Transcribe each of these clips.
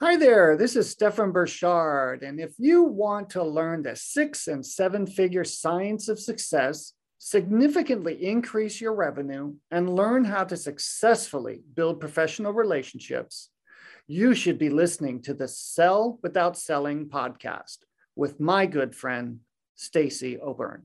Hi there, this is Stefan Burchard. And if you want to learn the six and seven figure science of success, significantly increase your revenue, and learn how to successfully build professional relationships, you should be listening to the Sell Without Selling podcast with my good friend, Stacy O'Byrne.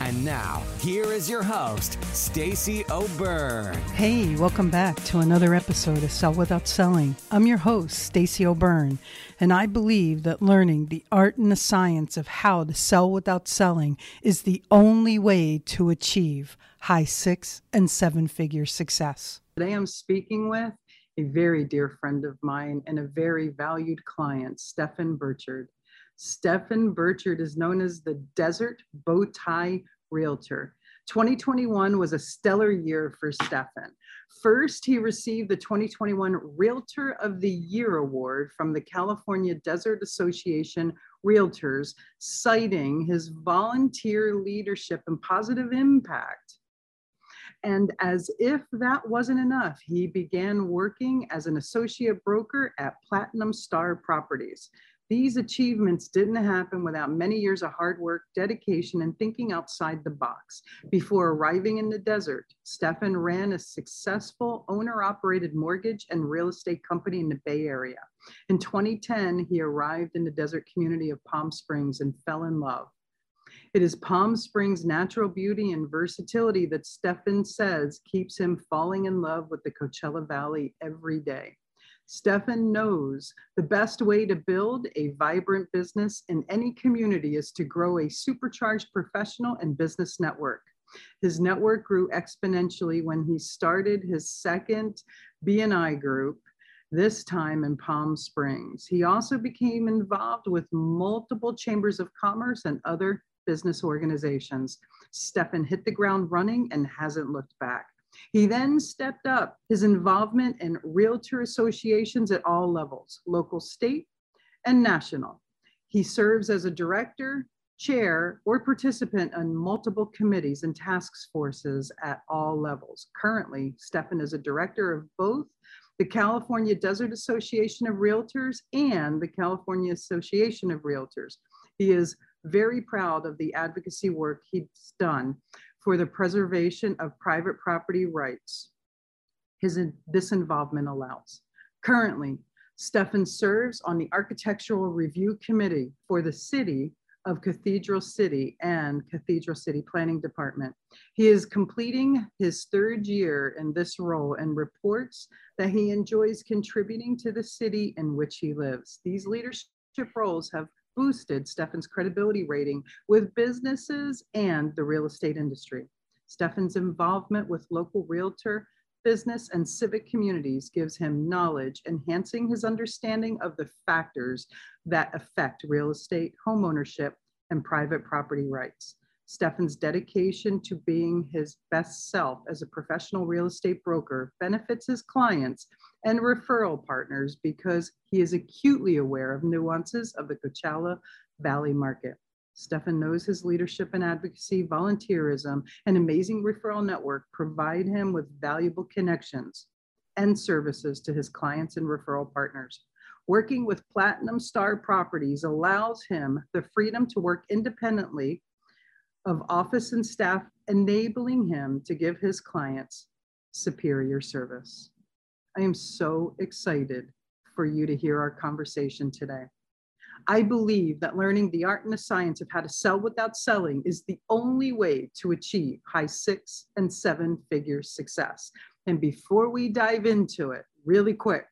And now, here is your host, Stacy O'Byrne. Hey, welcome back to another episode of Sell Without Selling. I'm your host, Stacy O'Byrne, and I believe that learning the art and the science of how to sell without selling is the only way to achieve high six and seven figure success. Today I'm speaking with a very dear friend of mine and a very valued client, Stefan Burchard. Stefan Burchard is known as the Desert Bowtie Realtor. 2021 was a stellar year for Stefan. First, he received the 2021 Realtor of the Year Award from the California Desert Association Realtors, citing his volunteer leadership and positive impact. And as if that wasn't enough, he began working as an associate broker at Platinum Star Properties. These achievements didn't happen without many years of hard work, dedication, and thinking outside the box. Before arriving in the desert, Stefan ran a successful owner operated mortgage and real estate company in the Bay Area. In 2010, he arrived in the desert community of Palm Springs and fell in love. It is Palm Springs' natural beauty and versatility that Stefan says keeps him falling in love with the Coachella Valley every day. Stefan knows the best way to build a vibrant business in any community is to grow a supercharged professional and business network. His network grew exponentially when he started his second BNI group, this time in Palm Springs. He also became involved with multiple chambers of commerce and other business organizations. Stefan hit the ground running and hasn't looked back. He then stepped up his involvement in realtor associations at all levels, local, state, and national. He serves as a director, chair, or participant on multiple committees and task forces at all levels. Currently, Stefan is a director of both the California Desert Association of Realtors and the California Association of Realtors. He is very proud of the advocacy work he's done for the preservation of private property rights his, this involvement allows. Currently, Stefan serves on the Architectural Review Committee for the City of Cathedral City and Cathedral City Planning Department. He is completing his third year in this role and reports that he enjoys contributing to the city in which he lives. These leadership roles have boosted Stefan's credibility rating with businesses and the real estate industry. Stefan's involvement with local realtor, business, and civic communities gives him knowledge, enhancing his understanding of the factors that affect real estate, homeownership, and private property rights. Stefan's dedication to being his best self as a professional real estate broker benefits his clients and referral partners because he is acutely aware of nuances of the Coachella Valley market. Stefan knows his leadership and advocacy, volunteerism, and amazing referral network provide him with valuable connections and services to his clients and referral partners. Working with Platinum Star Properties allows him the freedom to work independently of office and staff, enabling him to give his clients superior service. I am so excited for you to hear our conversation today. I believe that learning the art and the science of how to sell without selling is the only way to achieve high six and seven figure success. And before we dive into it, really quick,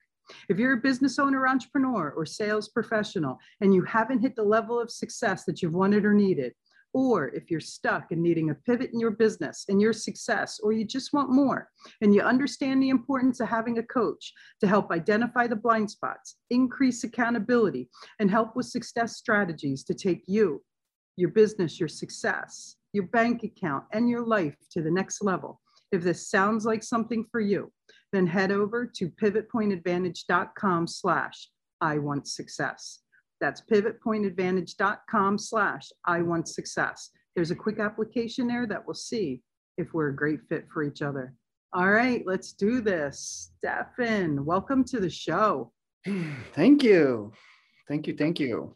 if you're a business owner, entrepreneur, or sales professional, and you haven't hit the level of success that you've wanted or needed, or if you're stuck and needing a pivot in your business and your success, or you just want more, and you understand the importance of having a coach to help identify the blind spots, increase accountability, and help with success strategies to take you, your business, your success your bank account, and your life to the next level. If this sounds like something for you, then head over to pivotpointadvantage.com slash I want success. That's pivotpointadvantage.com slash I want success. There's a quick application there that will see if we're a great fit for each other. All right, let's do this. Stefan, welcome to the show. Thank you. Thank you. Thank you.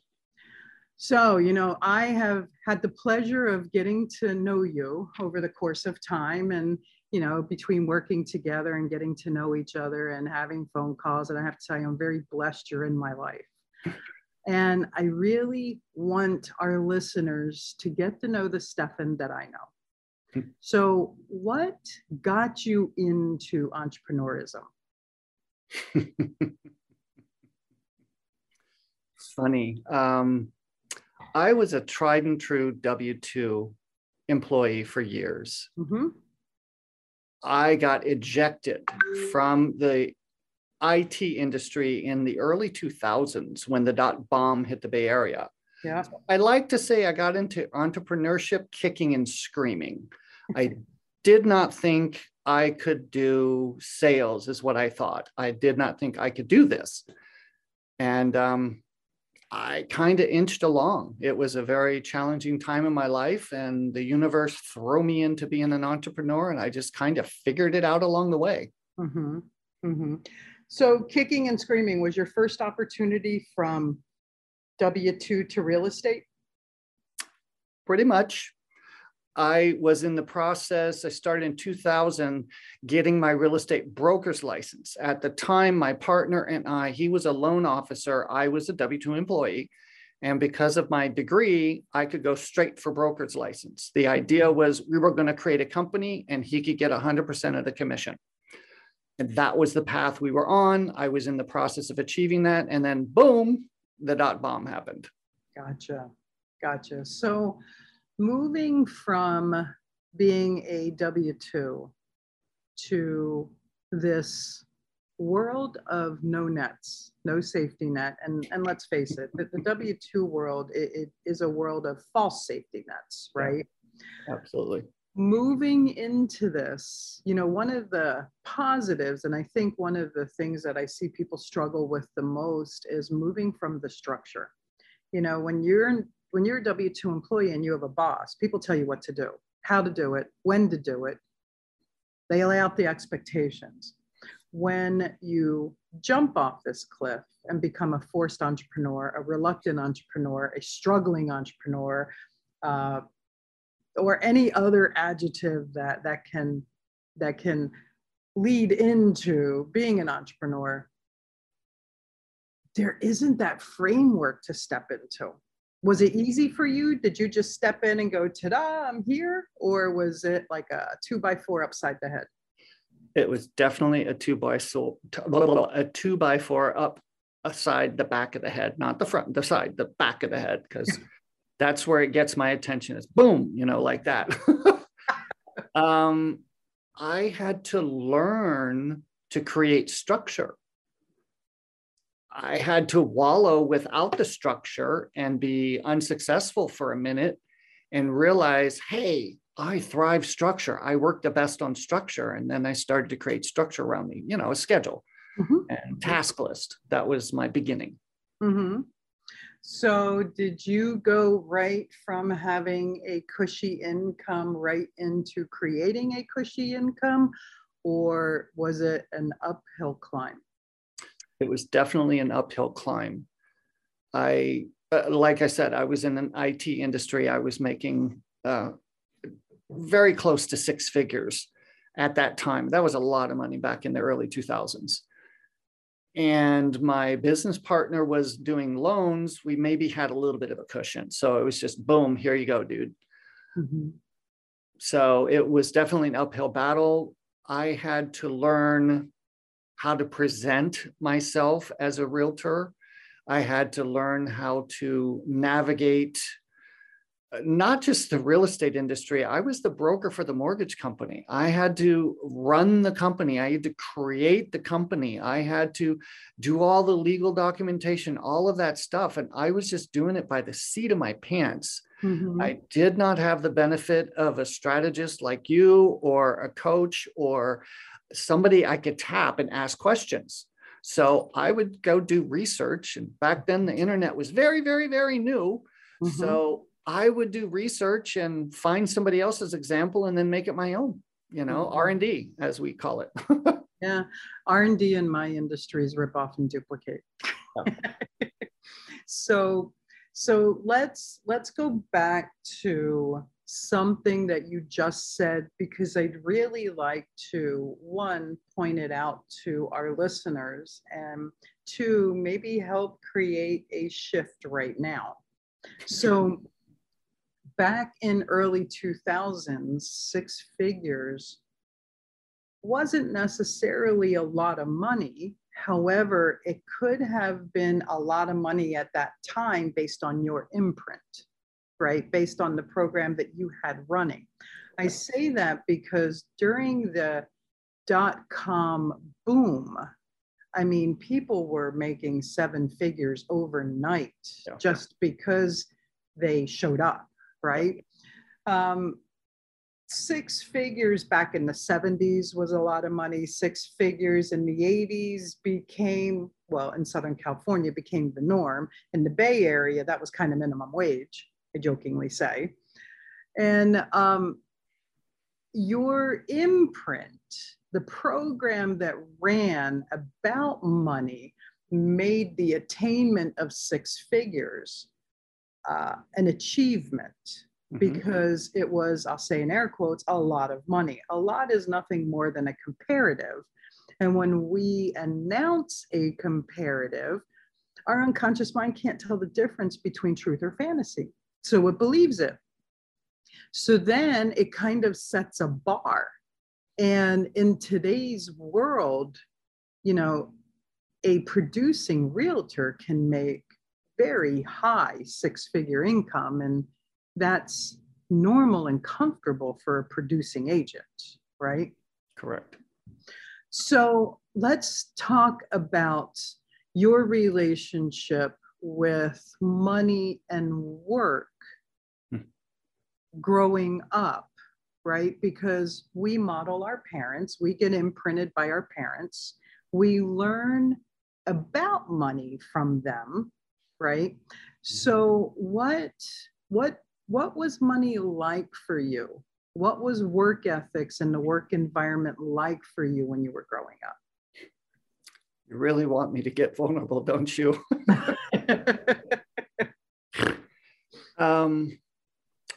So, you know, I have had the pleasure of getting to know you over the course of time and, you know, between working together and getting to know each other and having phone calls. And I have to tell you, I'm very blessed you're in my life. And I really want our listeners to get to know the Stefan that I know. Hmm. So, what got you into entrepreneurism? it's funny. Um, I was a tried and true W 2 employee for years. Mm-hmm. I got ejected from the IT industry in the early 2000s when the dot bomb hit the Bay Area. Yeah. So I like to say I got into entrepreneurship kicking and screaming. I did not think I could do sales, is what I thought. I did not think I could do this. And um, I kind of inched along. It was a very challenging time in my life, and the universe threw me into being an entrepreneur, and I just kind of figured it out along the way. Mm-hmm. Mm-hmm. So, kicking and screaming was your first opportunity from W 2 to real estate? Pretty much. I was in the process, I started in 2000 getting my real estate broker's license. At the time, my partner and I, he was a loan officer, I was a W 2 employee. And because of my degree, I could go straight for broker's license. The idea was we were going to create a company and he could get 100% of the commission. And that was the path we were on. I was in the process of achieving that. And then, boom, the dot bomb happened. Gotcha. Gotcha. So, moving from being a W 2 to this world of no nets, no safety net, and, and let's face it, the, the W 2 world it, it is a world of false safety nets, right? Yeah, absolutely. Moving into this, you know, one of the positives, and I think one of the things that I see people struggle with the most is moving from the structure. You know, when you're when you're a W 2 employee and you have a boss, people tell you what to do, how to do it, when to do it. They lay out the expectations. When you jump off this cliff and become a forced entrepreneur, a reluctant entrepreneur, a struggling entrepreneur, uh, or any other adjective that, that can that can lead into being an entrepreneur, there isn't that framework to step into was it easy for you? Did you just step in and go, ta-da, I'm here? Or was it like a two by four upside the head? It was definitely a two by so a two by four up aside the back of the head, not the front, the side, the back of the head, because that's where it gets my attention. Is boom, you know, like that. um, I had to learn to create structure. I had to wallow without the structure and be unsuccessful for a minute and realize, hey, I thrive structure. I work the best on structure. And then I started to create structure around me, you know, a schedule mm-hmm. and task list. That was my beginning. Mm-hmm. So, did you go right from having a cushy income right into creating a cushy income, or was it an uphill climb? it was definitely an uphill climb. I, uh, like I said, I was in an IT industry. I was making uh, very close to six figures at that time. That was a lot of money back in the early 2000s. And my business partner was doing loans. We maybe had a little bit of a cushion. So it was just boom, here you go, dude. Mm-hmm. So it was definitely an uphill battle. I had to learn how to present myself as a realtor. I had to learn how to navigate not just the real estate industry. I was the broker for the mortgage company. I had to run the company. I had to create the company. I had to do all the legal documentation, all of that stuff. And I was just doing it by the seat of my pants. Mm-hmm. I did not have the benefit of a strategist like you or a coach or somebody I could tap and ask questions. So I would go do research. And back then, the internet was very, very, very new. Mm-hmm. So I would do research and find somebody else's example and then make it my own, you know, mm-hmm. R&D as we call it. yeah. R&D in my industry is rip off and duplicate. so so let's let's go back to something that you just said because I'd really like to one point it out to our listeners and two maybe help create a shift right now. So back in early 2000s, six figures wasn't necessarily a lot of money However, it could have been a lot of money at that time based on your imprint, right? Based on the program that you had running. I say that because during the dot com boom, I mean, people were making seven figures overnight yeah. just because they showed up, right? Um, six figures back in the 70s was a lot of money. Six figures in the 80s became, well, in Southern California, became the norm. In the Bay Area, that was kind of minimum wage, I jokingly say. And um, your imprint, the program that ran about money, made the attainment of six figures uh, an achievement mm-hmm. because it was, I'll say in air quotes, a lot of money. A lot is nothing more than a comparative. And when we announce a comparative, our unconscious mind can't tell the difference between truth or fantasy. So it believes it. So then it kind of sets a bar. And in today's world, you know, a producing realtor can make very high six figure income and that's normal and comfortable for a producing agent, right? Correct. So let's talk about your relationship with money and work hmm. growing up, right? Because we model our parents, we get imprinted by our parents, we learn about money from them, right? Mm-hmm. So what what what was money like for you? What was work ethics and the work environment like for you when you were growing up? You really want me to get vulnerable, don't you? um,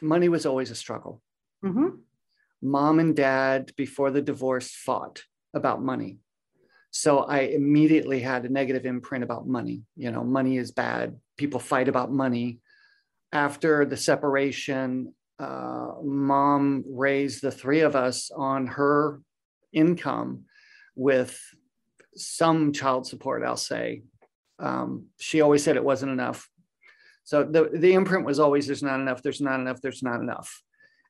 money was always a struggle. Mm-hmm. Mom and dad, before the divorce, fought about money. So I immediately had a negative imprint about money. You know, money is bad. People fight about money after the separation, uh, mom raised the three of us on her income with some child support, I'll say. Um, she always said it wasn't enough. So the, the imprint was always there's not enough, there's not enough, there's not enough.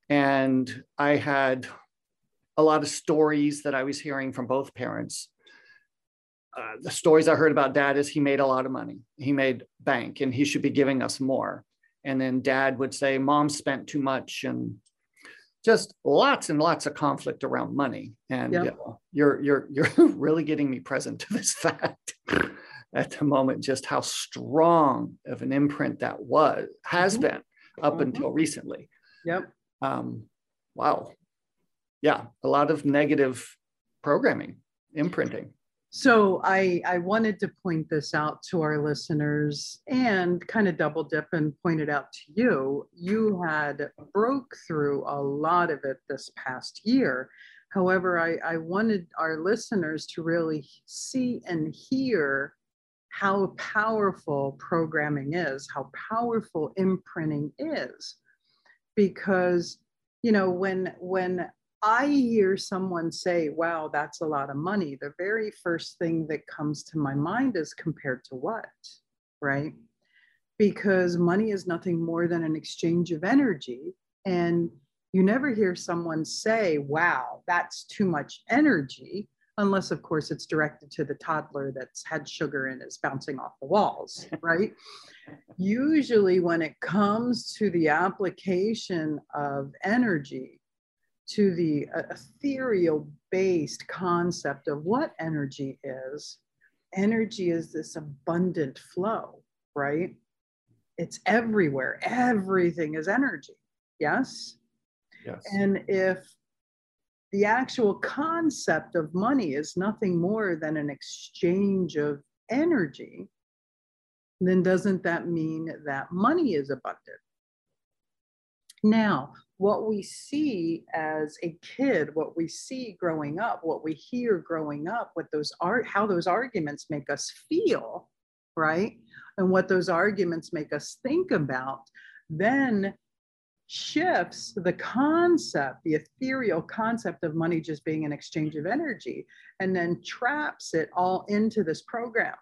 And I had a lot of stories that I was hearing from both parents. Uh, the stories I heard about dad is he made a lot of money. He made bank and he should be giving us more. And then dad would say mom spent too much and just lots and lots of conflict around money. And you know, you're you're you're really getting me present to this fact at the moment just how strong of an imprint that was has mm-hmm. been up mm-hmm. until recently. Yep. Um, wow. Yeah a lot of negative programming imprinting so I, I wanted to point this out to our listeners and kind of double dip and point it out to you. You had broke through a lot of it this past year. However, I, I wanted our listeners to really see and hear how powerful programming is, how powerful imprinting is. Because, you know, when when I hear someone say, wow, that's a lot of money, the very first thing that comes to my mind is compared to what, right? Because money is nothing more than an exchange of energy. And you never hear someone say, wow, that's too much energy. unless of course it's directed to the toddler that's had sugar and is bouncing off the walls, right? Usually, when it comes to the application of energy, to the ethereal based concept of what energy is, energy is this abundant flow, right? It's everywhere. Everything is energy. Yes? Yes. And if the actual concept of money is nothing more than an exchange of energy, then doesn't that mean that money is abundant? Now, what we see as a kid, what we see growing up, what we hear growing up, what those are, how those arguments make us feel, right? And what those arguments make us think about, then shifts the concept, the ethereal concept of money just being an exchange of energy, and then traps it all into this program.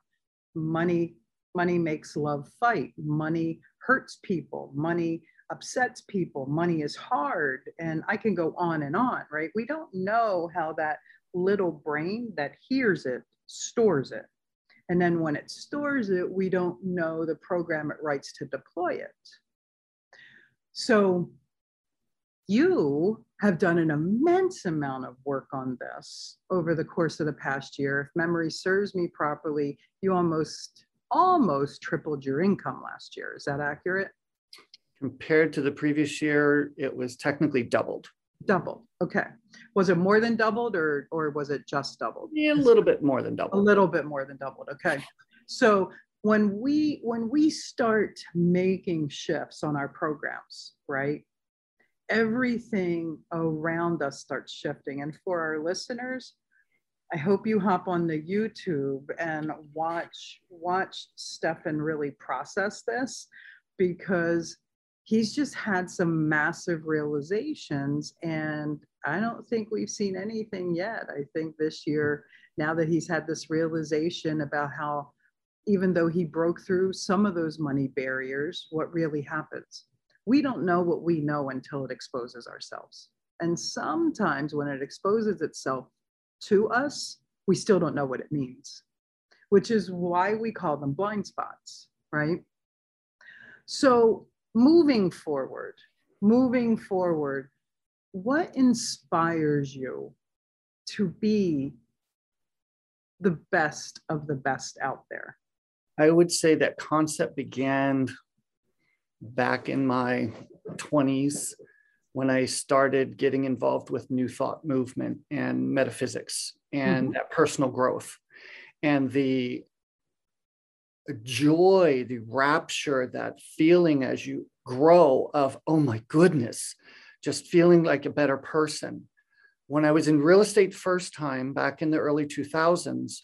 Money, money makes love fight. Money hurts people. Money upsets people. Money is hard. And I can go on and on, right? We don't know how that little brain that hears it stores it. And then when it stores it, we don't know the program it writes to deploy it. So you have done an immense amount of work on this over the course of the past year. If memory serves me properly, you almost almost tripled your income last year. Is that accurate? Compared to the previous year, it was technically doubled. Doubled. Okay. Was it more than doubled or or was it just doubled? Yeah, a little bit more than doubled. A little bit more than doubled. Okay. So when we when we start making shifts on our programs right everything around us starts shifting and for our listeners i hope you hop on the youtube and watch watch stefan really process this because he's just had some massive realizations and i don't think we've seen anything yet i think this year now that he's had this realization about how even though he broke through some of those money barriers, what really happens? We don't know what we know until it exposes ourselves. And sometimes when it exposes itself to us, we still don't know what it means, which is why we call them blind spots, right? So, moving forward, moving forward, what inspires you to be the best of the best out there? I would say that concept began back in my 20s when I started getting involved with New Thought movement and metaphysics and mm-hmm. that personal growth and the joy, the rapture, that feeling as you grow of, oh my goodness, just feeling like a better person. When I was in real estate first time back in the early 2000s,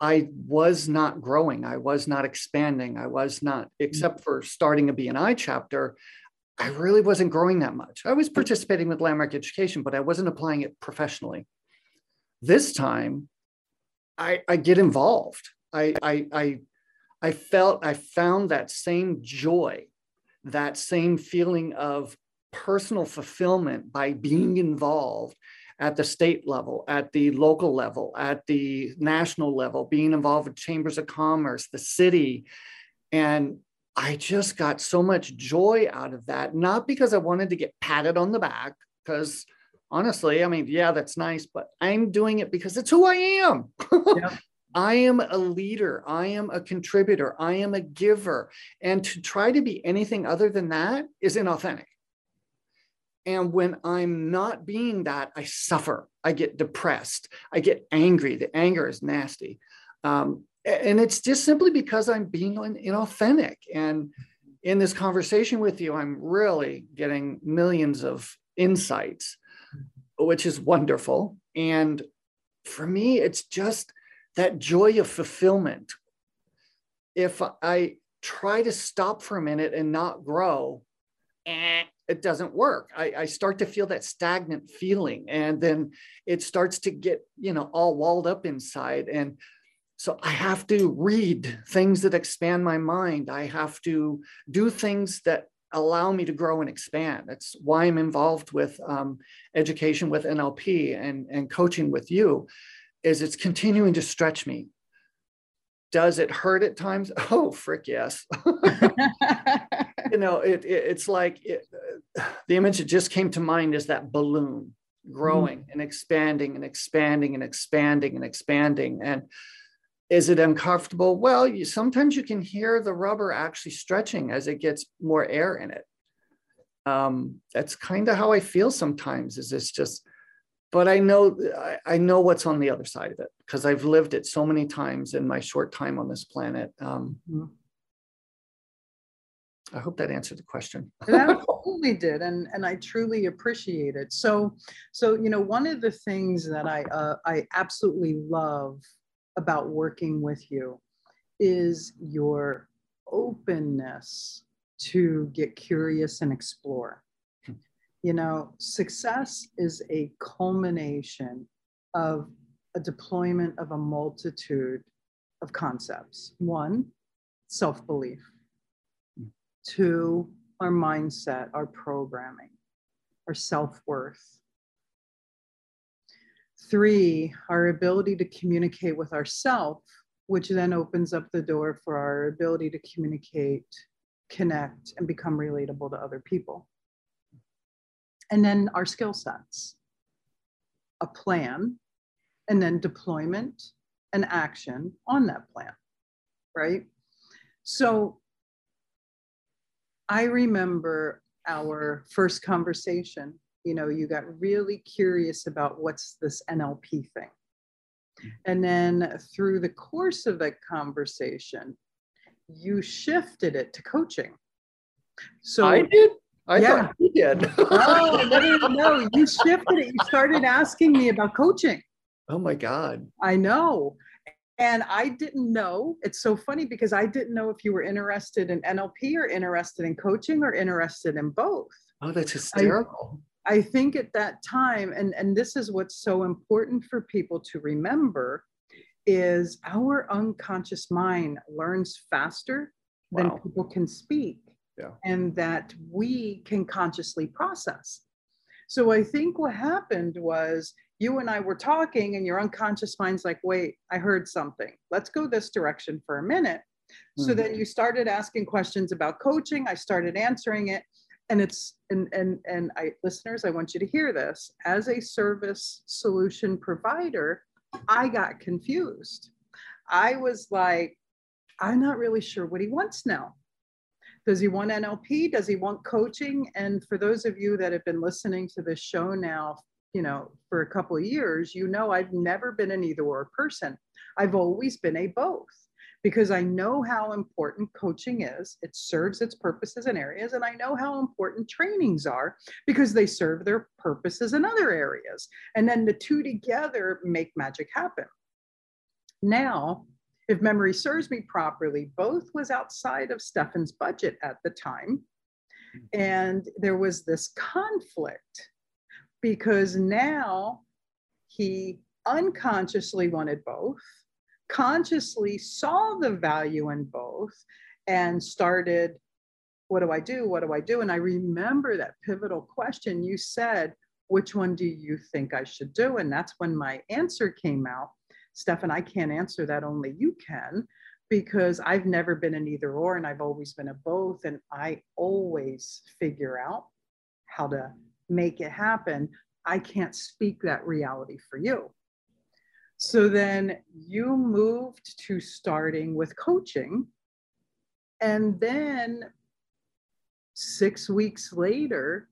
I was not growing. I was not expanding. I was not, mm-hmm. except for starting a BNI chapter, I really wasn't growing that much. I was participating with landmark education, but I wasn't applying it professionally. This time, I, I get involved. I, I, I, I felt, I found that same joy, that same feeling of personal fulfillment by being involved at the state level, at the local level, at the national level, being involved with chambers of commerce, the city. And I just got so much joy out of that, not because I wanted to get patted on the back, because honestly, I mean, yeah, that's nice, but I'm doing it because it's who I am. Yep. I am a leader. I am a contributor. I am a giver. And to try to be anything other than that is inauthentic. And when I'm not being that, I suffer. I get depressed. I get angry. The anger is nasty. Um, and it's just simply because I'm being inauthentic. And in this conversation with you, I'm really getting millions of insights, which is wonderful. And for me, it's just that joy of fulfillment. If I try to stop for a minute and not grow, it doesn't work. I, I, start to feel that stagnant feeling, and then it starts to get, you know, all walled up inside. And so I have to read things that expand my mind. I have to do things that allow me to grow and expand. That's why I'm involved with um, education with NLP and, and coaching with you. Is it's continuing to stretch me. Does it hurt at times? Oh, frick, yes. you know, it, it it's like it, the image that just came to mind is that balloon growing mm. and expanding and expanding and expanding and expanding. And is it uncomfortable? Well, you, sometimes you can hear the rubber actually stretching as it gets more air in it. Um, that's kind of how I feel sometimes. Is it's just, but I know I, know what's on the other side of it because I've lived it so many times in my short time on this planet. Um, mm. I hope that answered the question. it absolutely did, and and I truly appreciate it. So, so you know, one of the things that I uh, I absolutely love about working with you is your openness to get curious and explore. You know, success is a culmination of a deployment of a multitude of concepts. One, self belief. Two, our mindset, our programming, our self worth. Three, our ability to communicate with ourself, which then opens up the door for our ability to communicate, connect, and become relatable to other people. And then our skill sets, a plan, and then deployment and action on that plan, right? So I remember our first conversation you know, you got really curious about what's this NLP thing. Mm-hmm. And then through the course of that conversation, you shifted it to coaching. So I did. I yeah. thought you did. oh, no, no, you shifted it. You started asking me about coaching. Oh my God. I know. And I didn't know. It's so funny because I didn't know if you were interested in NLP or interested in coaching or interested in both. Oh, that's hysterical. I think at that time, and, and this is what's so important for people to remember, is our unconscious mind learns faster wow. than people can speak. Yeah. And that we can consciously process. So I think what happened was you and I were talking, and your unconscious mind's like, wait, I heard something. Let's go this direction for a minute. Mm-hmm. So then you started asking questions about coaching. I started answering it and it's and and and I listeners, I want you to hear this. As a service solution provider, I got confused. I was like, I'm not really sure what he wants now. Does he want NLP? Does he want coaching? And for those of you that have been listening to this show now, you know, for a couple of years, you know I've never been an either or person. I've always been a both because I know how important coaching is. It serves its purposes in areas, and I know how important trainings are because they serve their purposes in other areas. And then the two together make magic happen. Now, if memory serves me properly, both was outside of Stefan's budget at the time. And there was this conflict because now he unconsciously wanted both consciously saw the value in both and started what do I do? What do I do? And I remember that pivotal question you said, which one do you think I should do? And that's when my answer came out. Stefan, I can't answer that, only you can, because I've never been an either or and I've always been a both. And I always figure out how to make it happen. I can't speak that reality for you. So then you moved to starting with coaching. And then six weeks later,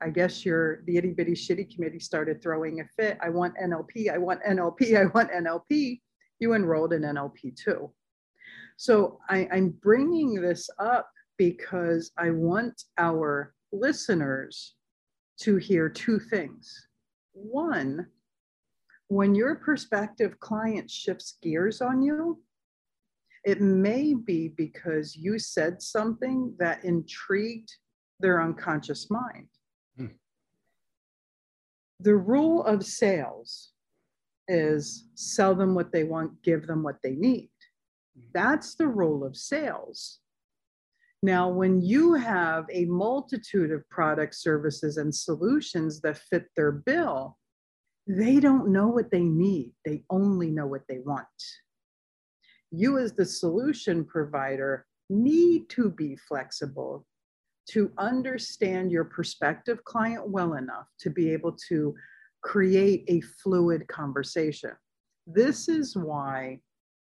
I guess your the itty bitty shitty committee started throwing a fit. I want NLP, I want NLP, I want NLP. You enrolled in NLP too. So I, I'm bringing this up because I want our listeners to hear two things. One, when your prospective client shifts gears on you, it may be because you said something that intrigued their unconscious mind. Hmm. The rule of sales is sell them what they want, give them what they need. That's the rule of sales. Now, when you have a multitude of products, services, and solutions that fit their bill, they don't know what they need, they only know what they want. You, as the solution provider, need to be flexible to understand your prospective client well enough to be able to create a fluid conversation. This is why,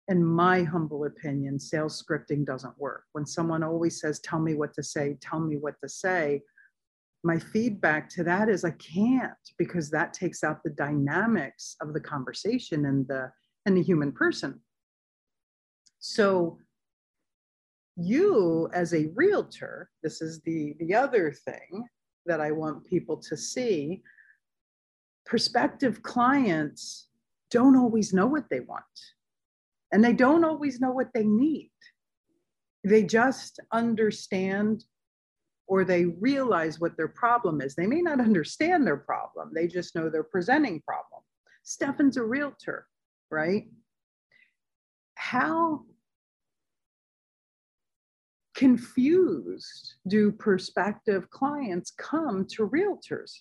in my humble opinion, sales scripting doesn't work. When someone always says, Tell me what to say, tell me what to say, my feedback to that is I can't because that takes out the dynamics of the conversation and the and the human person. So you as a realtor, this is the the other thing that I want people to see. Prospective clients don't always know what they want. And they don't always know what they need. They just understand or they realize what their problem is. They may not understand their problem, they just know their presenting problem. Stefan's a realtor, right? How confused do prospective clients come to realtors?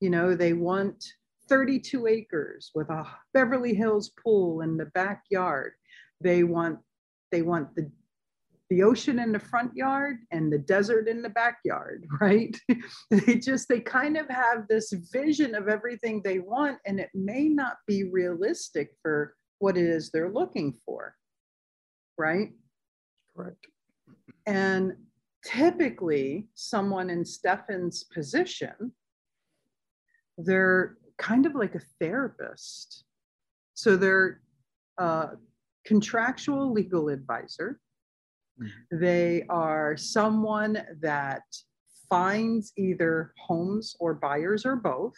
You know, they want 32 acres with a Beverly Hills pool in the backyard. They want they want the the ocean in the front yard and the desert in the backyard, right? they just, they kind of have this vision of everything they want, and it may not be realistic for what it is they're looking for, right? Correct. And typically, someone in Stefan's position, they're kind of like a therapist. So they're a contractual legal advisor mm-hmm. they are someone that finds either homes or buyers or both.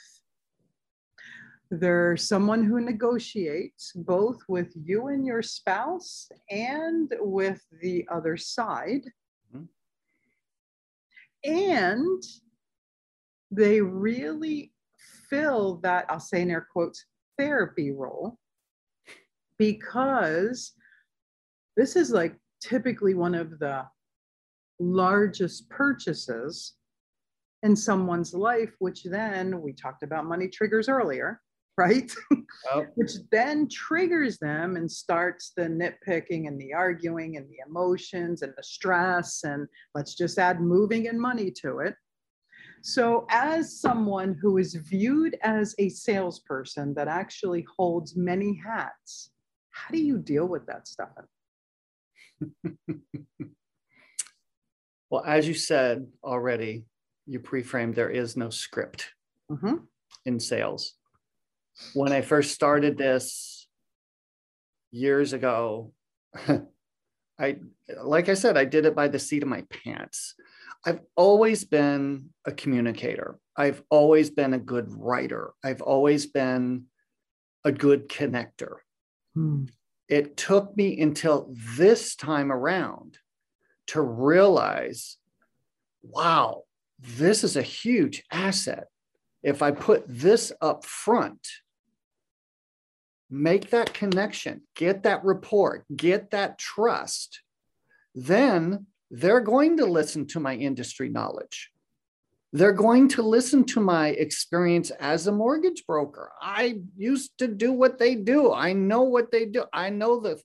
They're someone who negotiates both with you and your spouse and with the other side. Mm-hmm. And they really fill that, I'll say in air quotes, therapy role because this is like typically one of the largest purchases in someone's life, which then we talked about money triggers earlier, right? Oh. which then triggers them and starts the nitpicking and the arguing and the emotions and the stress. And let's just add moving and money to it. So, as someone who is viewed as a salesperson that actually holds many hats, how do you deal with that stuff? well, as you said already, you pre-framed there is no script mm-hmm. in sales. When I first started this years ago, I like I said, I did it by the seat of my pants. I've always been a communicator. I've always been a good writer. I've always been a good connector. Hmm it took me until this time around to realize wow, this is a huge asset. If I put this up front, make that connection, get that rapport, get that trust, then they're going to listen to my industry knowledge they're going to listen to my experience as a mortgage broker. I used to do what they do. I know what they do. I know the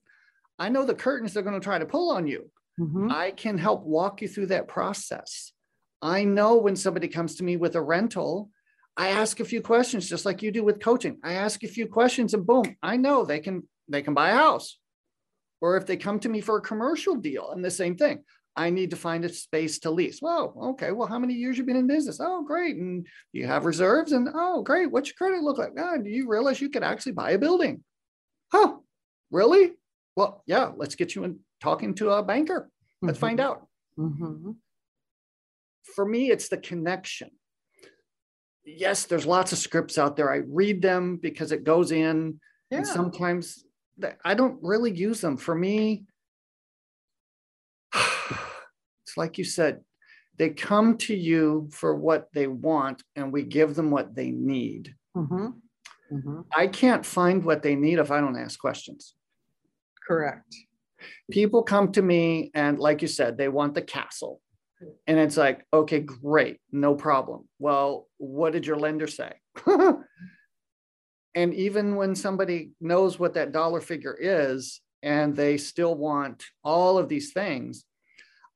I know the curtains they're going to try to pull on you. Mm-hmm. I can help walk you through that process. I know when somebody comes to me with a rental, I ask a few questions just like you do with coaching. I ask a few questions and boom, I know they can they can buy a house. Or if they come to me for a commercial deal and the same thing. I need to find a space to lease. Well, okay. Well, how many years you been in business? Oh, great. And you have reserves? And oh, great. What's your credit look like? Oh, do you realize you could actually buy a building? Huh? Really? Well, yeah. Let's get you in talking to a banker. Let's mm-hmm. find out. Mm-hmm. For me, it's the connection. Yes, there's lots of scripts out there. I read them because it goes in, yeah. and sometimes I don't really use them. For me, it's like you said, they come to you for what they want, and we give them what they need. Mm-hmm. Mm-hmm. I can't find what they need if I don't ask questions. Correct. People come to me, and like you said, they want the castle. And it's like, okay, great, no problem. Well, what did your lender say? and even when somebody knows what that dollar figure is and they still want all of these things,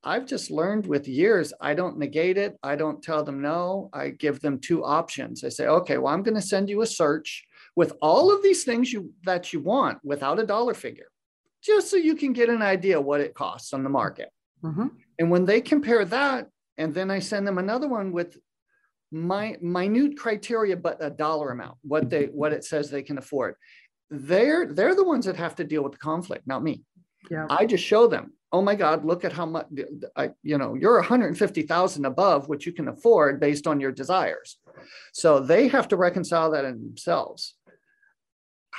I've just learned with years, I don't negate it. I don't tell them no. I give them two options. I say, okay, well, I'm going to send you a search with all of these things you that you want without a dollar figure, just so you can get an idea what it costs on the market. Mm-hmm. And when they compare that, and then I send them another one with my minute criteria, but a dollar amount, what they what it says they can afford. They're they're the ones that have to deal with the conflict, not me. Yeah. I just show them, oh my God, look at how much I, you know, you're 150,000 above what you can afford based on your desires. So they have to reconcile that in themselves.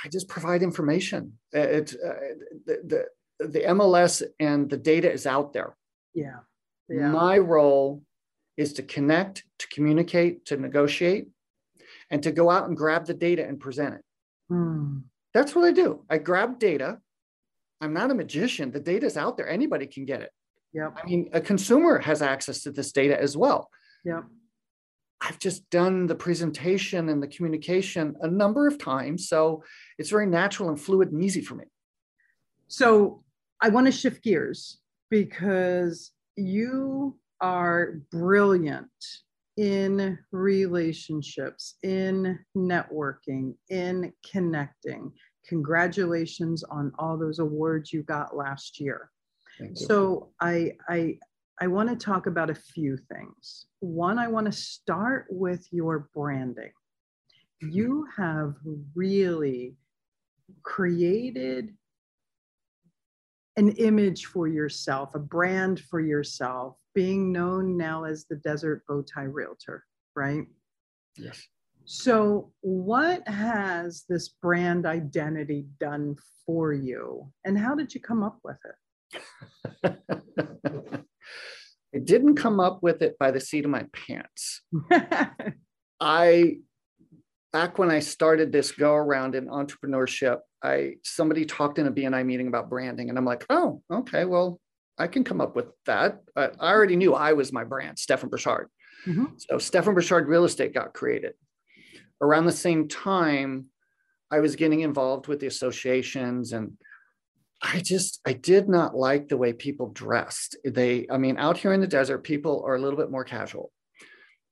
I just provide information. It's uh, the, the, the MLS and the data is out there. Yeah. yeah. My role is to connect, to communicate, to negotiate, and to go out and grab the data and present it. Hmm. That's what I do. I grab data. I'm not a magician. The data is out there. Anybody can get it. Yeah. I mean, a consumer has access to this data as well. Yeah. I've just done the presentation and the communication a number of times. So it's very natural and fluid and easy for me. So I want to shift gears because you are brilliant in relationships, in networking, in connecting. Congratulations on all those awards you got last year. So I I I want to talk about a few things. One, I want to start with your branding. You have really created an image for yourself, a brand for yourself, being known now as the Desert Bowtie Realtor, right? Yes. So, what has this brand identity done for you, and how did you come up with it? I didn't come up with it by the seat of my pants. I back when I started this go around in entrepreneurship, I somebody talked in a BNI meeting about branding, and I'm like, oh, okay, well, I can come up with that. I already knew I was my brand, Stefan Burchard. Mm-hmm. So Stefan Burchard Real Estate got created. Around the same time, I was getting involved with the associations and I just I did not like the way people dressed. They, I mean, out here in the desert, people are a little bit more casual.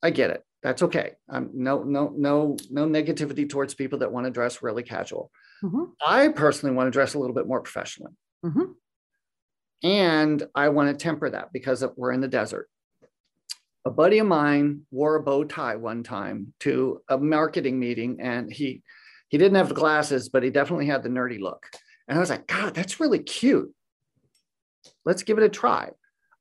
I get it. That's okay. Um, no, no, no, no negativity towards people that want to dress really casual. Mm-hmm. I personally want to dress a little bit more professionally. Mm-hmm. And I want to temper that because we're in the desert. A buddy of mine wore a bow tie one time to a marketing meeting and he he didn't have the glasses, but he definitely had the nerdy look. And I was like, God, that's really cute. Let's give it a try.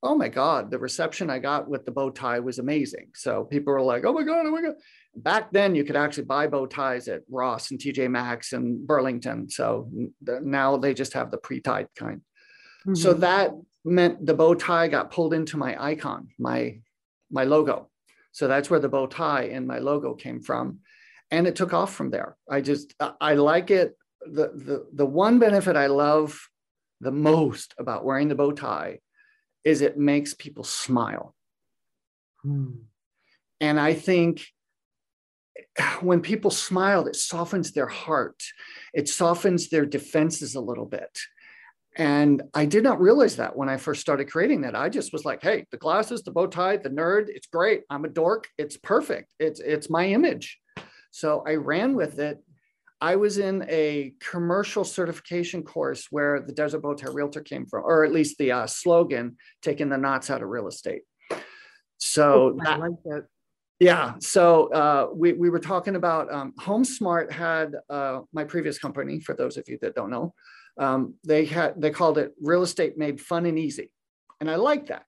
Oh my God, the reception I got with the bow tie was amazing. So people were like, oh my God, oh my God. Back then, you could actually buy bow ties at Ross and TJ Maxx and Burlington. So now they just have the pre tied kind. Mm-hmm. So that meant the bow tie got pulled into my icon, my my logo. So that's where the bow tie and my logo came from, and it took off from there. I just I like it. The the the one benefit I love the most about wearing the bow tie is it makes people smile. Hmm. And I think when people smile, it softens their heart. It softens their defenses a little bit. And I did not realize that when I first started creating that. I just was like, hey, the glasses, the bow tie, the nerd, it's great. I'm a dork. It's perfect. It's it's my image. So I ran with it. I was in a commercial certification course where the Desert Bow Tie Realtor came from, or at least the uh, slogan, taking the knots out of real estate. So oh, I that, like that. Yeah. So uh, we, we were talking about um, HomeSmart had uh, my previous company, for those of you that don't know, um, they had they called it real estate made fun and easy, and I like that.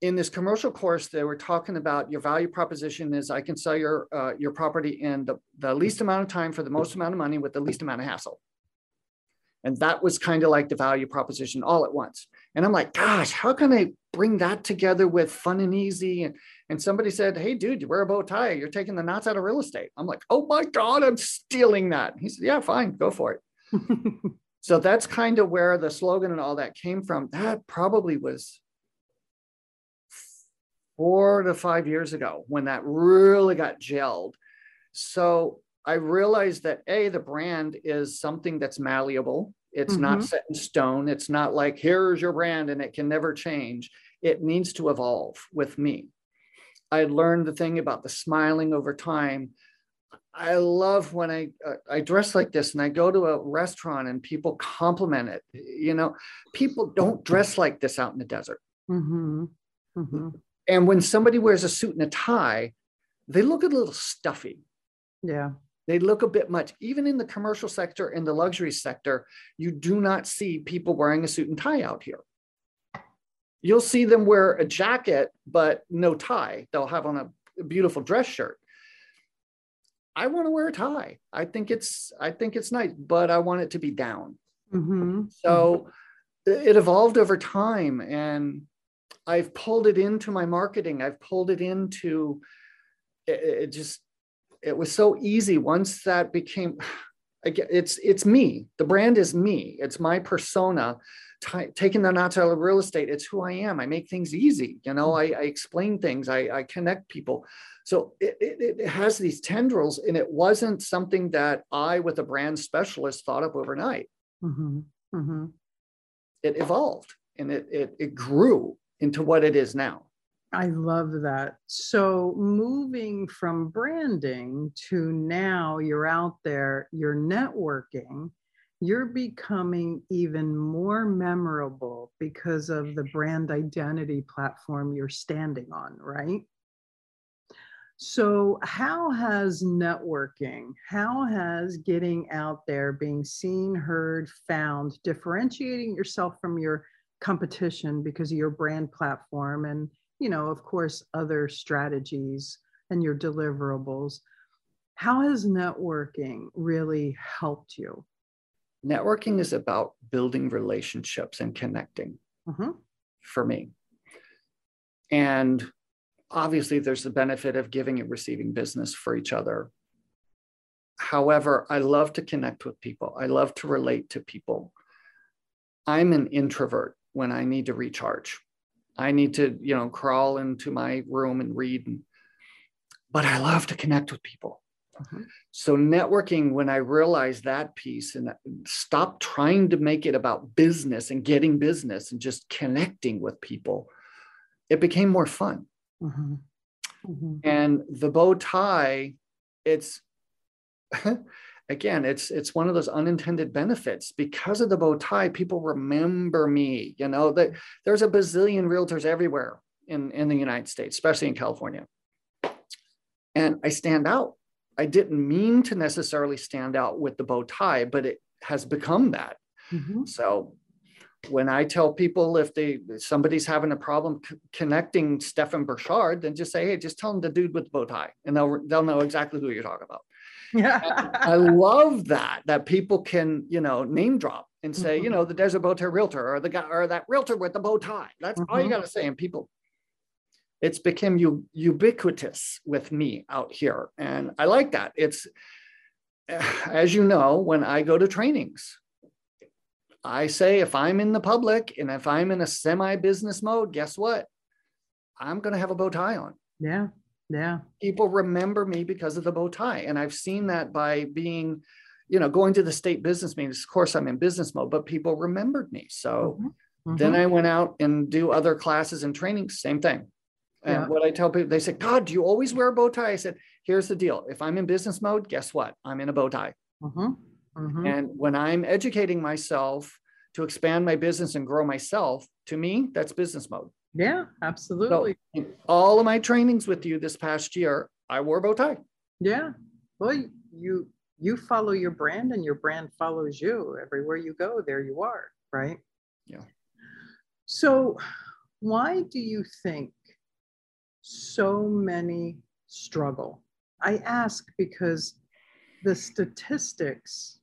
In this commercial course, they were talking about your value proposition is I can sell your uh, your property in the, the least amount of time for the most amount of money with the least amount of hassle. And that was kind of like the value proposition all at once. And I'm like, gosh, how can I bring that together with fun and easy? And, and somebody said, hey, dude, you wear a bow tie. You're taking the knots out of real estate. I'm like, oh my God, I'm stealing that. He said, yeah, fine, go for it. so that's kind of where the slogan and all that came from. That probably was four to five years ago when that really got gelled. So I realized that A, the brand is something that's malleable. It's mm-hmm. not set in stone. It's not like, here's your brand and it can never change. It needs to evolve with me. I learned the thing about the smiling over time. I love when I uh, I dress like this and I go to a restaurant and people compliment it. You know, people don't dress like this out in the desert. Mm-hmm. Mm-hmm. And when somebody wears a suit and a tie, they look a little stuffy. Yeah. They look a bit much. Even in the commercial sector, in the luxury sector, you do not see people wearing a suit and tie out here. You'll see them wear a jacket, but no tie. They'll have on a beautiful dress shirt. I want to wear a tie. I think it's I think it's nice, but I want it to be down. Mm-hmm. So it evolved over time, and I've pulled it into my marketing. I've pulled it into it, it just it was so easy once that became it's it's me the brand is me it's my persona T- taking the out of real estate it's who i am i make things easy you know i, I explain things I, I connect people so it, it, it, has these tendrils and it wasn't something that i with a brand specialist thought up overnight mm-hmm. Mm-hmm. it evolved and it, it it grew into what it is now I love that. So, moving from branding to now you're out there, you're networking, you're becoming even more memorable because of the brand identity platform you're standing on, right? So, how has networking, how has getting out there, being seen, heard, found, differentiating yourself from your competition because of your brand platform and you know, of course, other strategies and your deliverables. How has networking really helped you? Networking is about building relationships and connecting mm-hmm. for me. And obviously, there's the benefit of giving and receiving business for each other. However, I love to connect with people, I love to relate to people. I'm an introvert when I need to recharge. I need to, you know, crawl into my room and read. And, but I love to connect with people. Mm-hmm. So networking, when I realized that piece and stop trying to make it about business and getting business and just connecting with people, it became more fun. Mm-hmm. Mm-hmm. And the bow tie, it's again it's it's one of those unintended benefits because of the bow tie people remember me you know that there's a bazillion realtors everywhere in in the united states especially in california and i stand out i didn't mean to necessarily stand out with the bow tie but it has become that mm-hmm. so when I tell people if they somebody's having a problem c- connecting Stefan Burchard, then just say, hey, just tell them the dude with the bow tie, and they'll they'll know exactly who you're talking about. Yeah, I love that that people can you know name drop and say mm-hmm. you know the desert bow tie realtor or the guy or that realtor with the bow tie. That's mm-hmm. all you mm-hmm. got to say, and people. It's become u- ubiquitous with me out here, and I like that. It's as you know when I go to trainings. I say if I'm in the public and if I'm in a semi business mode, guess what? I'm going to have a bow tie on. Yeah. Yeah. People remember me because of the bow tie. And I've seen that by being, you know, going to the state business meetings. Of course, I'm in business mode, but people remembered me. So mm-hmm. Mm-hmm. then I went out and do other classes and trainings, same thing. And yeah. what I tell people, they say, God, do you always wear a bow tie? I said, here's the deal. If I'm in business mode, guess what? I'm in a bow tie. Mm-hmm. mm-hmm. And when I'm educating myself to expand my business and grow myself, to me, that's business mode. Yeah, absolutely. So all of my trainings with you this past year, I wore a bow tie. Yeah. Well, you you follow your brand and your brand follows you. Everywhere you go, there you are, right? Yeah. So why do you think so many struggle? I ask because the statistics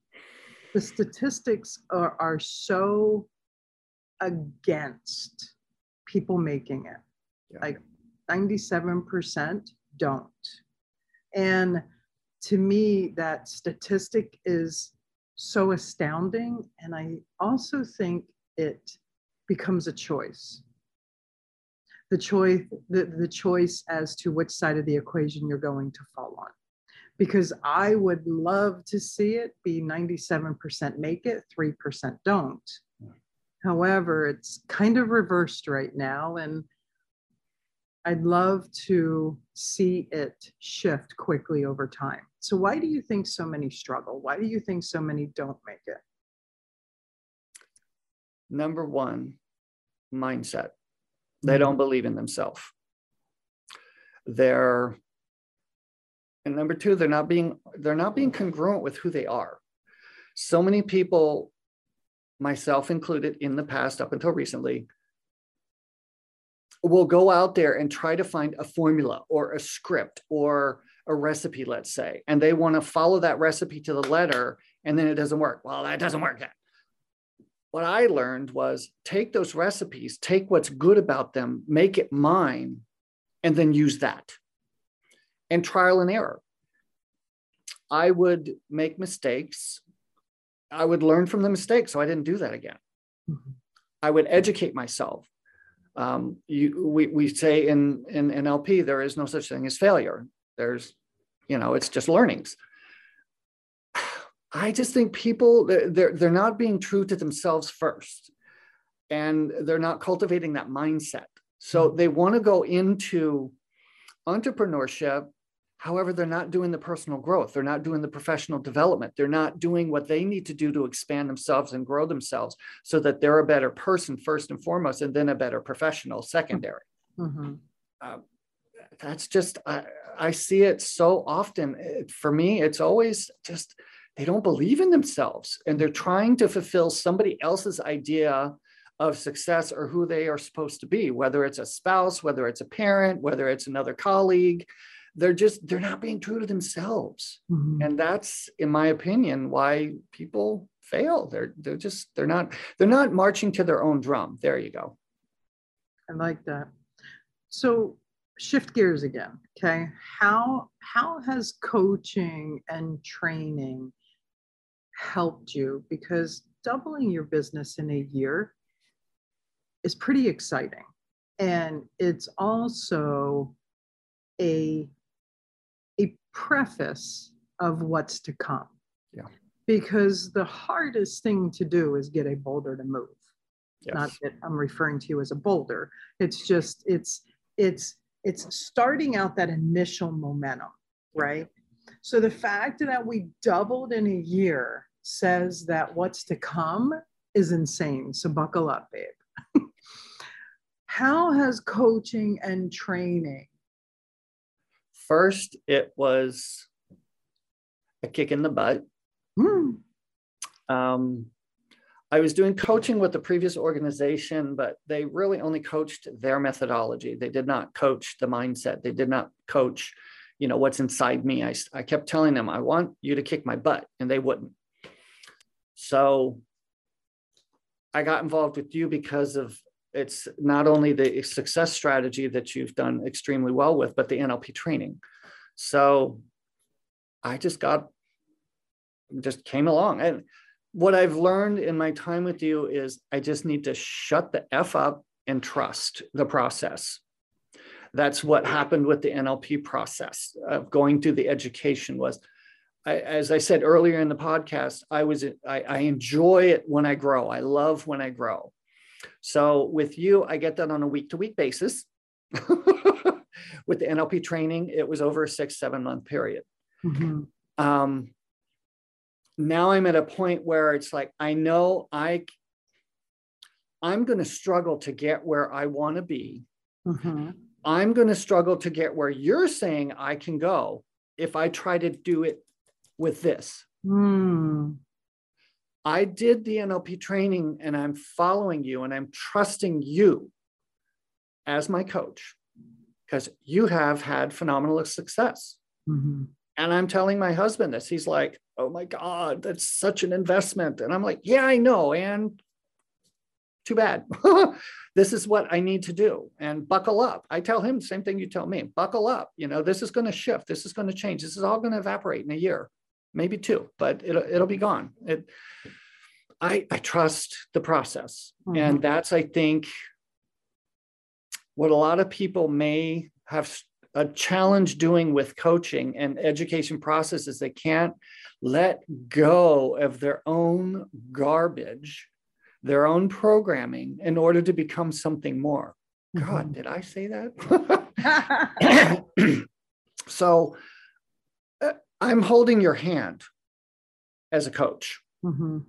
the statistics are, are so against people making it. Yeah. Like 97% don't. And to me, that statistic is so astounding. And I also think it becomes a choice. The choice, the, the choice as to which side of the equation you're going to fall on. because I would love to see it be 97% make it, 3% don't. However, it's kind of reversed right now. And I'd love to see it shift quickly over time. So, why do you think so many struggle? Why do you think so many don't make it? Number one, mindset. They mm-hmm. don't believe in themselves. They're and number two, they're not being they're not being congruent with who they are. So many people, myself included, in the past up until recently, will go out there and try to find a formula or a script or a recipe, let's say, and they want to follow that recipe to the letter, and then it doesn't work. Well, that doesn't work yet. What I learned was take those recipes, take what's good about them, make it mine, and then use that. And trial and error. I would make mistakes. I would learn from the mistakes, so I didn't do that again. Mm-hmm. I would educate myself um, you, we, we say in, in NLP, there is no such thing as failure. There's, you know, it's just learnings. I just think people, they're, they're not being true to themselves first, and they're not cultivating that mindset. So mm-hmm. they want to go into entrepreneurship However, they're not doing the personal growth. They're not doing the professional development. They're not doing what they need to do to expand themselves and grow themselves so that they're a better person first and foremost, and then a better professional secondary. Mm-hmm. Uh, that's just, I, I see it so often. For me, it's always just they don't believe in themselves and they're trying to fulfill somebody else's idea of success or who they are supposed to be, whether it's a spouse, whether it's a parent, whether it's another colleague. They're just they're not being true to themselves. Mm-hmm. and that's in my opinion why people fail. They're they're just they're not they're not marching to their own drum. There you go. I like that. So shift gears again okay? How how has coaching and training helped you because doubling your business in a year is pretty exciting and it's also a a preface of what's to come. Yeah. Because the hardest thing to do is get a boulder to move. Yes. Not that I'm referring to you as a boulder. It's just it's it's it's starting out that initial momentum, right? So the fact that we doubled in a year says that what's to come is insane. So buckle up, babe. How has coaching and training First, it was a kick in the butt. Mm. Um, I was doing coaching with the previous organization, but they really only coached their methodology. They did not coach the mindset. They did not coach, you know, what's inside me. I, I kept telling them, I want you to kick my butt, and they wouldn't. So I got involved with you because of it's not only the success strategy that you've done extremely well with, but the NLP training. So I just got, just came along. And what I've learned in my time with you is I just need to shut the F up and trust the process. That's what happened with the NLP process of going through the education was, I, as I said earlier in the podcast, I was I, I enjoy it when I grow. I love when I grow so with you, I get that on a week to week basis. with the NLP training, it was over a six, seven month period. Mm-hmm. Um, now I'm at a point where it's like, I know I, I'm going to struggle to get where I want to be. Mm-hmm. I'm going to struggle to get where you're saying I can go if I try to do it with this. Mm. I did the NLP training and I'm following you and I'm trusting you as my coach because you have had phenomenal success. Mm-hmm. And I'm telling my husband this. He's like, oh my God, that's such an investment. And I'm like, yeah, I know. And too bad. this is what I need to do. And buckle up. I tell him the same thing you tell me buckle up. You know, this is going to shift. This is going to change. This is all going to evaporate in a year maybe two, but it'll it'll be gone. It, I I trust the process, mm-hmm. and that's I think what a lot of people may have a challenge doing with coaching and education processes they can't let go of their own garbage their own programming in order to become something more god mm-hmm. did i say that so i'm holding your hand as a coach mm-hmm.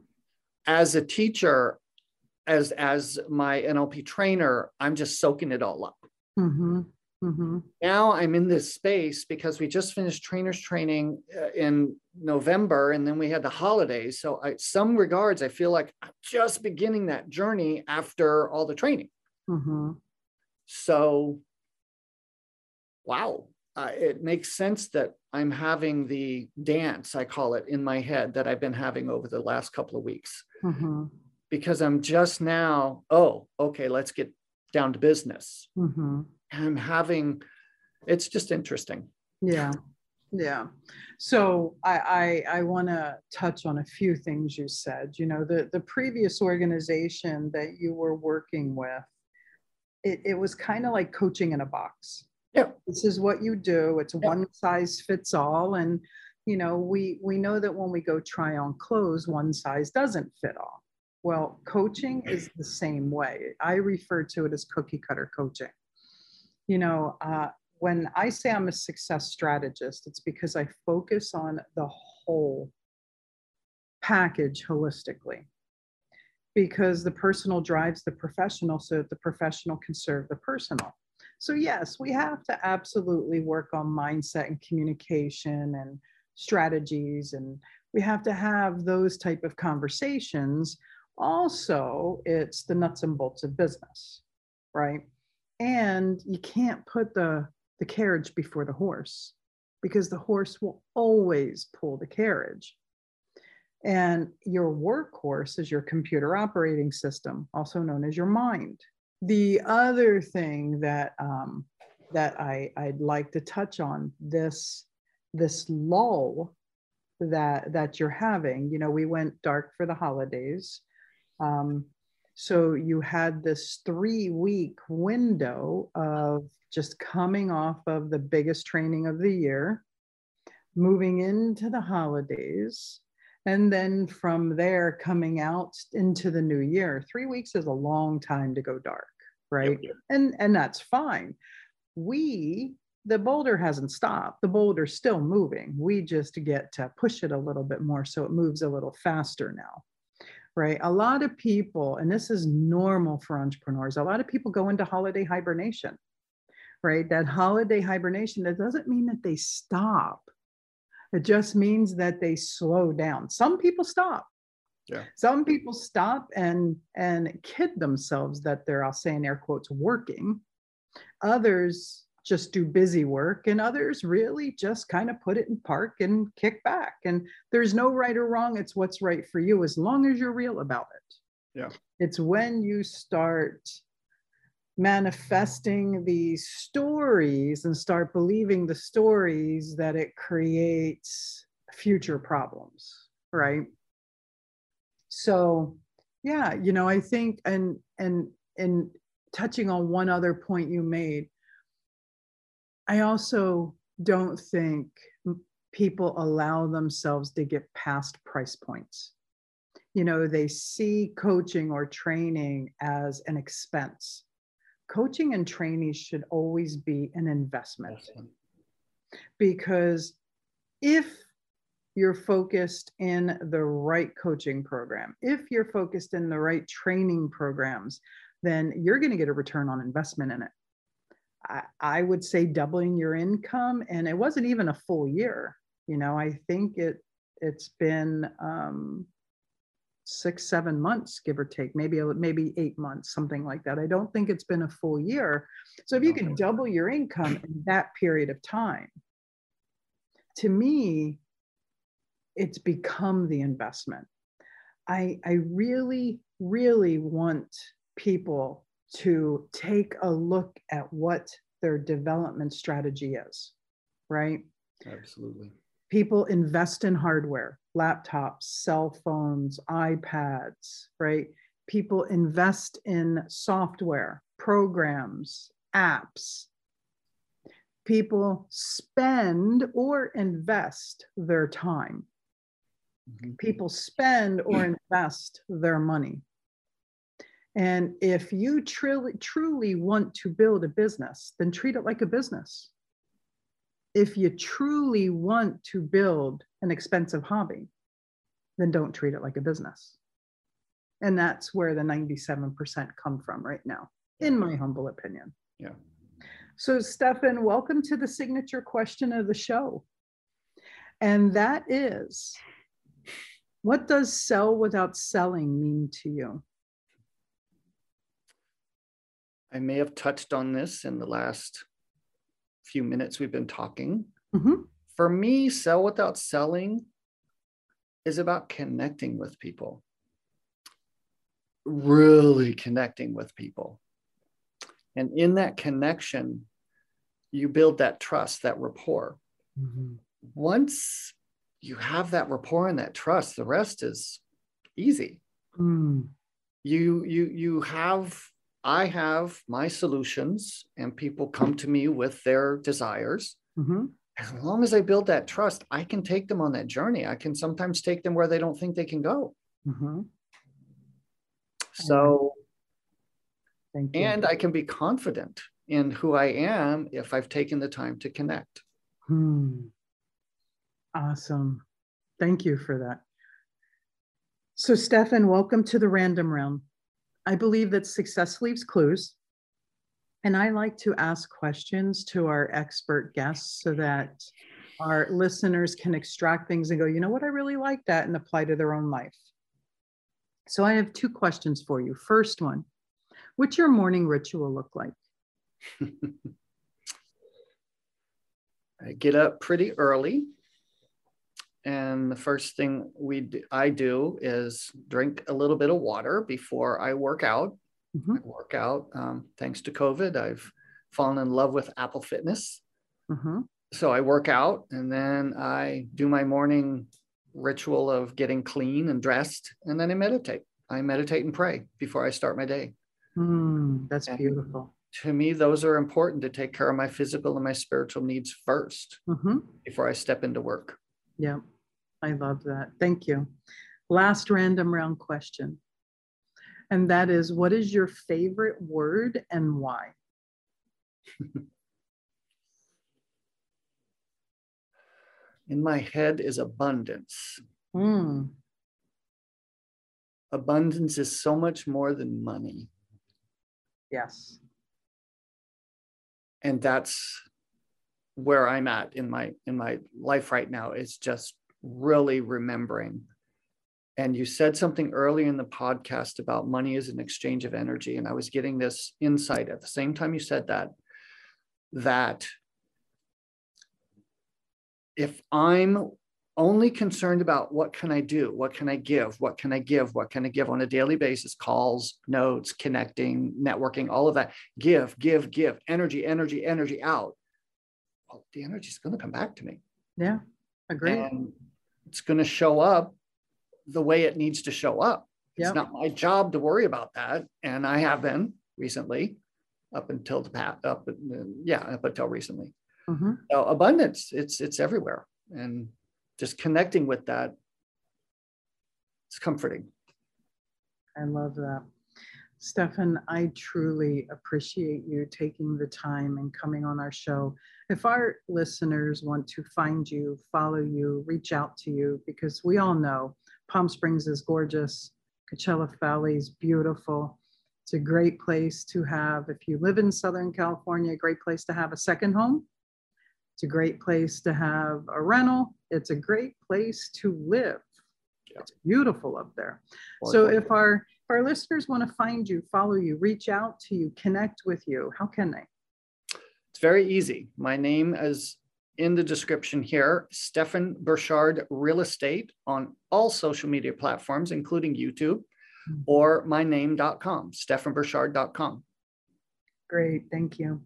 as a teacher as as my nlp trainer i'm just soaking it all up mm-hmm. Mm-hmm. Now I'm in this space because we just finished trainers training uh, in November and then we had the holidays. So, I, some regards, I feel like I'm just beginning that journey after all the training. Mm-hmm. So, wow, uh, it makes sense that I'm having the dance, I call it, in my head that I've been having over the last couple of weeks. Mm-hmm. Because I'm just now, oh, okay, let's get down to business. Mm-hmm I'm having, it's just interesting. Yeah. Yeah. So I I, I want to touch on a few things you said. You know, the the previous organization that you were working with, it, it was kind of like coaching in a box. Yeah. This is what you do. It's yeah. one size fits all. And you know, we we know that when we go try on clothes, one size doesn't fit all. Well, coaching is the same way. I refer to it as cookie cutter coaching you know, uh, when I say I'm a success strategist, it's because I focus on the whole package holistically. Because the personal drives the professional so that the professional can serve the personal. So, yes, we have to absolutely work on mindset and communication and strategies, and we have to have those type of conversations. Also, it's the nuts and bolts of business, right? and you can't put the the carriage before the horse because the horse will always pull the carriage and your workhorse is your computer operating system also known as your mind the other thing that um, that I, i'd like to touch on this this lull that that you're having you know we went dark for the holidays um, so you had this three week window of just coming off of the biggest training of the year, moving into the holidays, and then from there coming out into the new year. Three weeks is a long time to go dark, right? Yep. And and that's fine. We the boulder hasn't stopped. The boulder's still moving. We just get to push it a little bit more so it moves a little faster now right? A lot of people, and this is normal for entrepreneurs, a lot of people go into holiday hibernation, right? That holiday hibernation, that doesn't mean that they stop. It just means that they slow down. Some people stop. Yeah. Some people stop and and kid themselves that they're, I'll say in air quotes, working. Others just do busy work and others really just kind of put it in park and kick back and there's no right or wrong it's what's right for you as long as you're real about it yeah it's when you start manifesting these stories and start believing the stories that it creates future problems right so yeah you know i think and and and touching on one other point you made I also don't think people allow themselves to get past price points. You know, they see coaching or training as an expense. Coaching and training should always be an investment. Because if you're focused in the right coaching program, if you're focused in the right training programs, then you're going to get a return on investment in it. I, I would say doubling your income, and it wasn't even a full year. You know, I think it it's been um, six seven months give or take maybe maybe eight months something like that i don't think it's been a full year so if you can double your income in that period of time to me it's become the investment i i really really want people to take a look at what their development strategy is, right? Absolutely. People invest in hardware, laptops, cell phones, iPads, right? People invest in software, programs, apps. people spend or invest their time. Mm-hmm. People spend or invest their money. And if you truly, truly want to build a business, then treat it like a business. If you truly want to build an expensive hobby, then don't treat it like a business. And that's where the 97% come from right now, in my humble opinion. Yeah. So, Stefan, welcome to the signature question of the show. And that is what does sell without selling mean to you? I may have touched on this in the last few minutes we've been talking. Mm-hmm. For me, sell without selling is about connecting with people, really connecting with people. And in that connection, you build that trust, that rapport. Mm-hmm. Once you have that rapport and that trust, the rest is easy. Mm. You you you have I have my solutions, and people come to me with their desires. Mm-hmm. As long as I build that trust, I can take them on that journey. I can sometimes take them where they don't think they can go. Mm-hmm. So, and I can be confident in who I am if I've taken the time to connect. Hmm. Awesome. Thank you for that. So, Stefan, welcome to the random round. I believe that success leaves clues. And I like to ask questions to our expert guests so that our listeners can extract things and go, you know what, I really like that and apply to their own life. So I have two questions for you. First one, what's your morning ritual look like? I get up pretty early and the first thing we do, I do is drink a little bit of water before I work out. Mm-hmm. I work out. Um, thanks to COVID, I've fallen in love with Apple Fitness. Mm-hmm. So I work out and then I do my morning ritual of getting clean and dressed, and then I meditate. I meditate and pray before I start my day. Mm, that's and beautiful. To me, those are important to take care of my physical and my spiritual needs 1st mm-hmm. before I step into work. Yeah, I love that. Thank you. Last random round question. And that is what is your favorite word and why? In my head is abundance. Mm. Abundance is so much more than money. Yes. And that's where I'm at in my in my life right now is just really remembering. And you said something early in the podcast about money is an exchange of energy. And I was getting this insight at the same time you said that, that if I'm only concerned about what can I do, what can I give, what can I give, what can I give on a daily basis, calls, notes, connecting, networking, all of that, give, give, give, energy, energy, energy out well, the energy is going to come back to me. Yeah, agree. And it's going to show up the way it needs to show up. It's yep. not my job to worry about that, and I have been recently, up until the past, up yeah, up until recently. Mm-hmm. So abundance, it's it's everywhere, and just connecting with that, it's comforting. I love that. Stefan, I truly appreciate you taking the time and coming on our show. If our listeners want to find you, follow you, reach out to you, because we all know Palm Springs is gorgeous, Coachella Valley is beautiful. It's a great place to have, if you live in Southern California, a great place to have a second home. It's a great place to have a rental. It's a great place to live. Yeah. It's beautiful up there. So if our our listeners want to find you, follow you, reach out to you, connect with you, how can they? It's very easy. My name is in the description here Stefan Burchard Real Estate on all social media platforms, including YouTube mm-hmm. or myname.com, stefanburchard.com. Great. Thank you.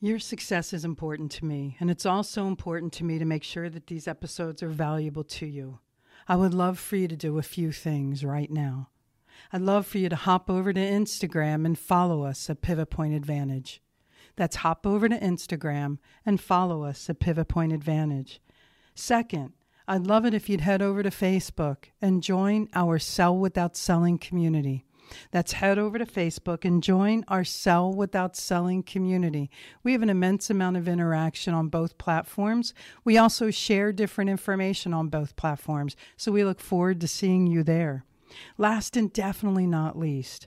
Your success is important to me, and it's also important to me to make sure that these episodes are valuable to you. I would love for you to do a few things right now. I'd love for you to hop over to Instagram and follow us at Pivot Point Advantage. That's hop over to Instagram and follow us at Pivot Point Advantage. Second, I'd love it if you'd head over to Facebook and join our Sell Without Selling community. That's head over to Facebook and join our Sell Without Selling community. We have an immense amount of interaction on both platforms. We also share different information on both platforms, so we look forward to seeing you there. Last and definitely not least,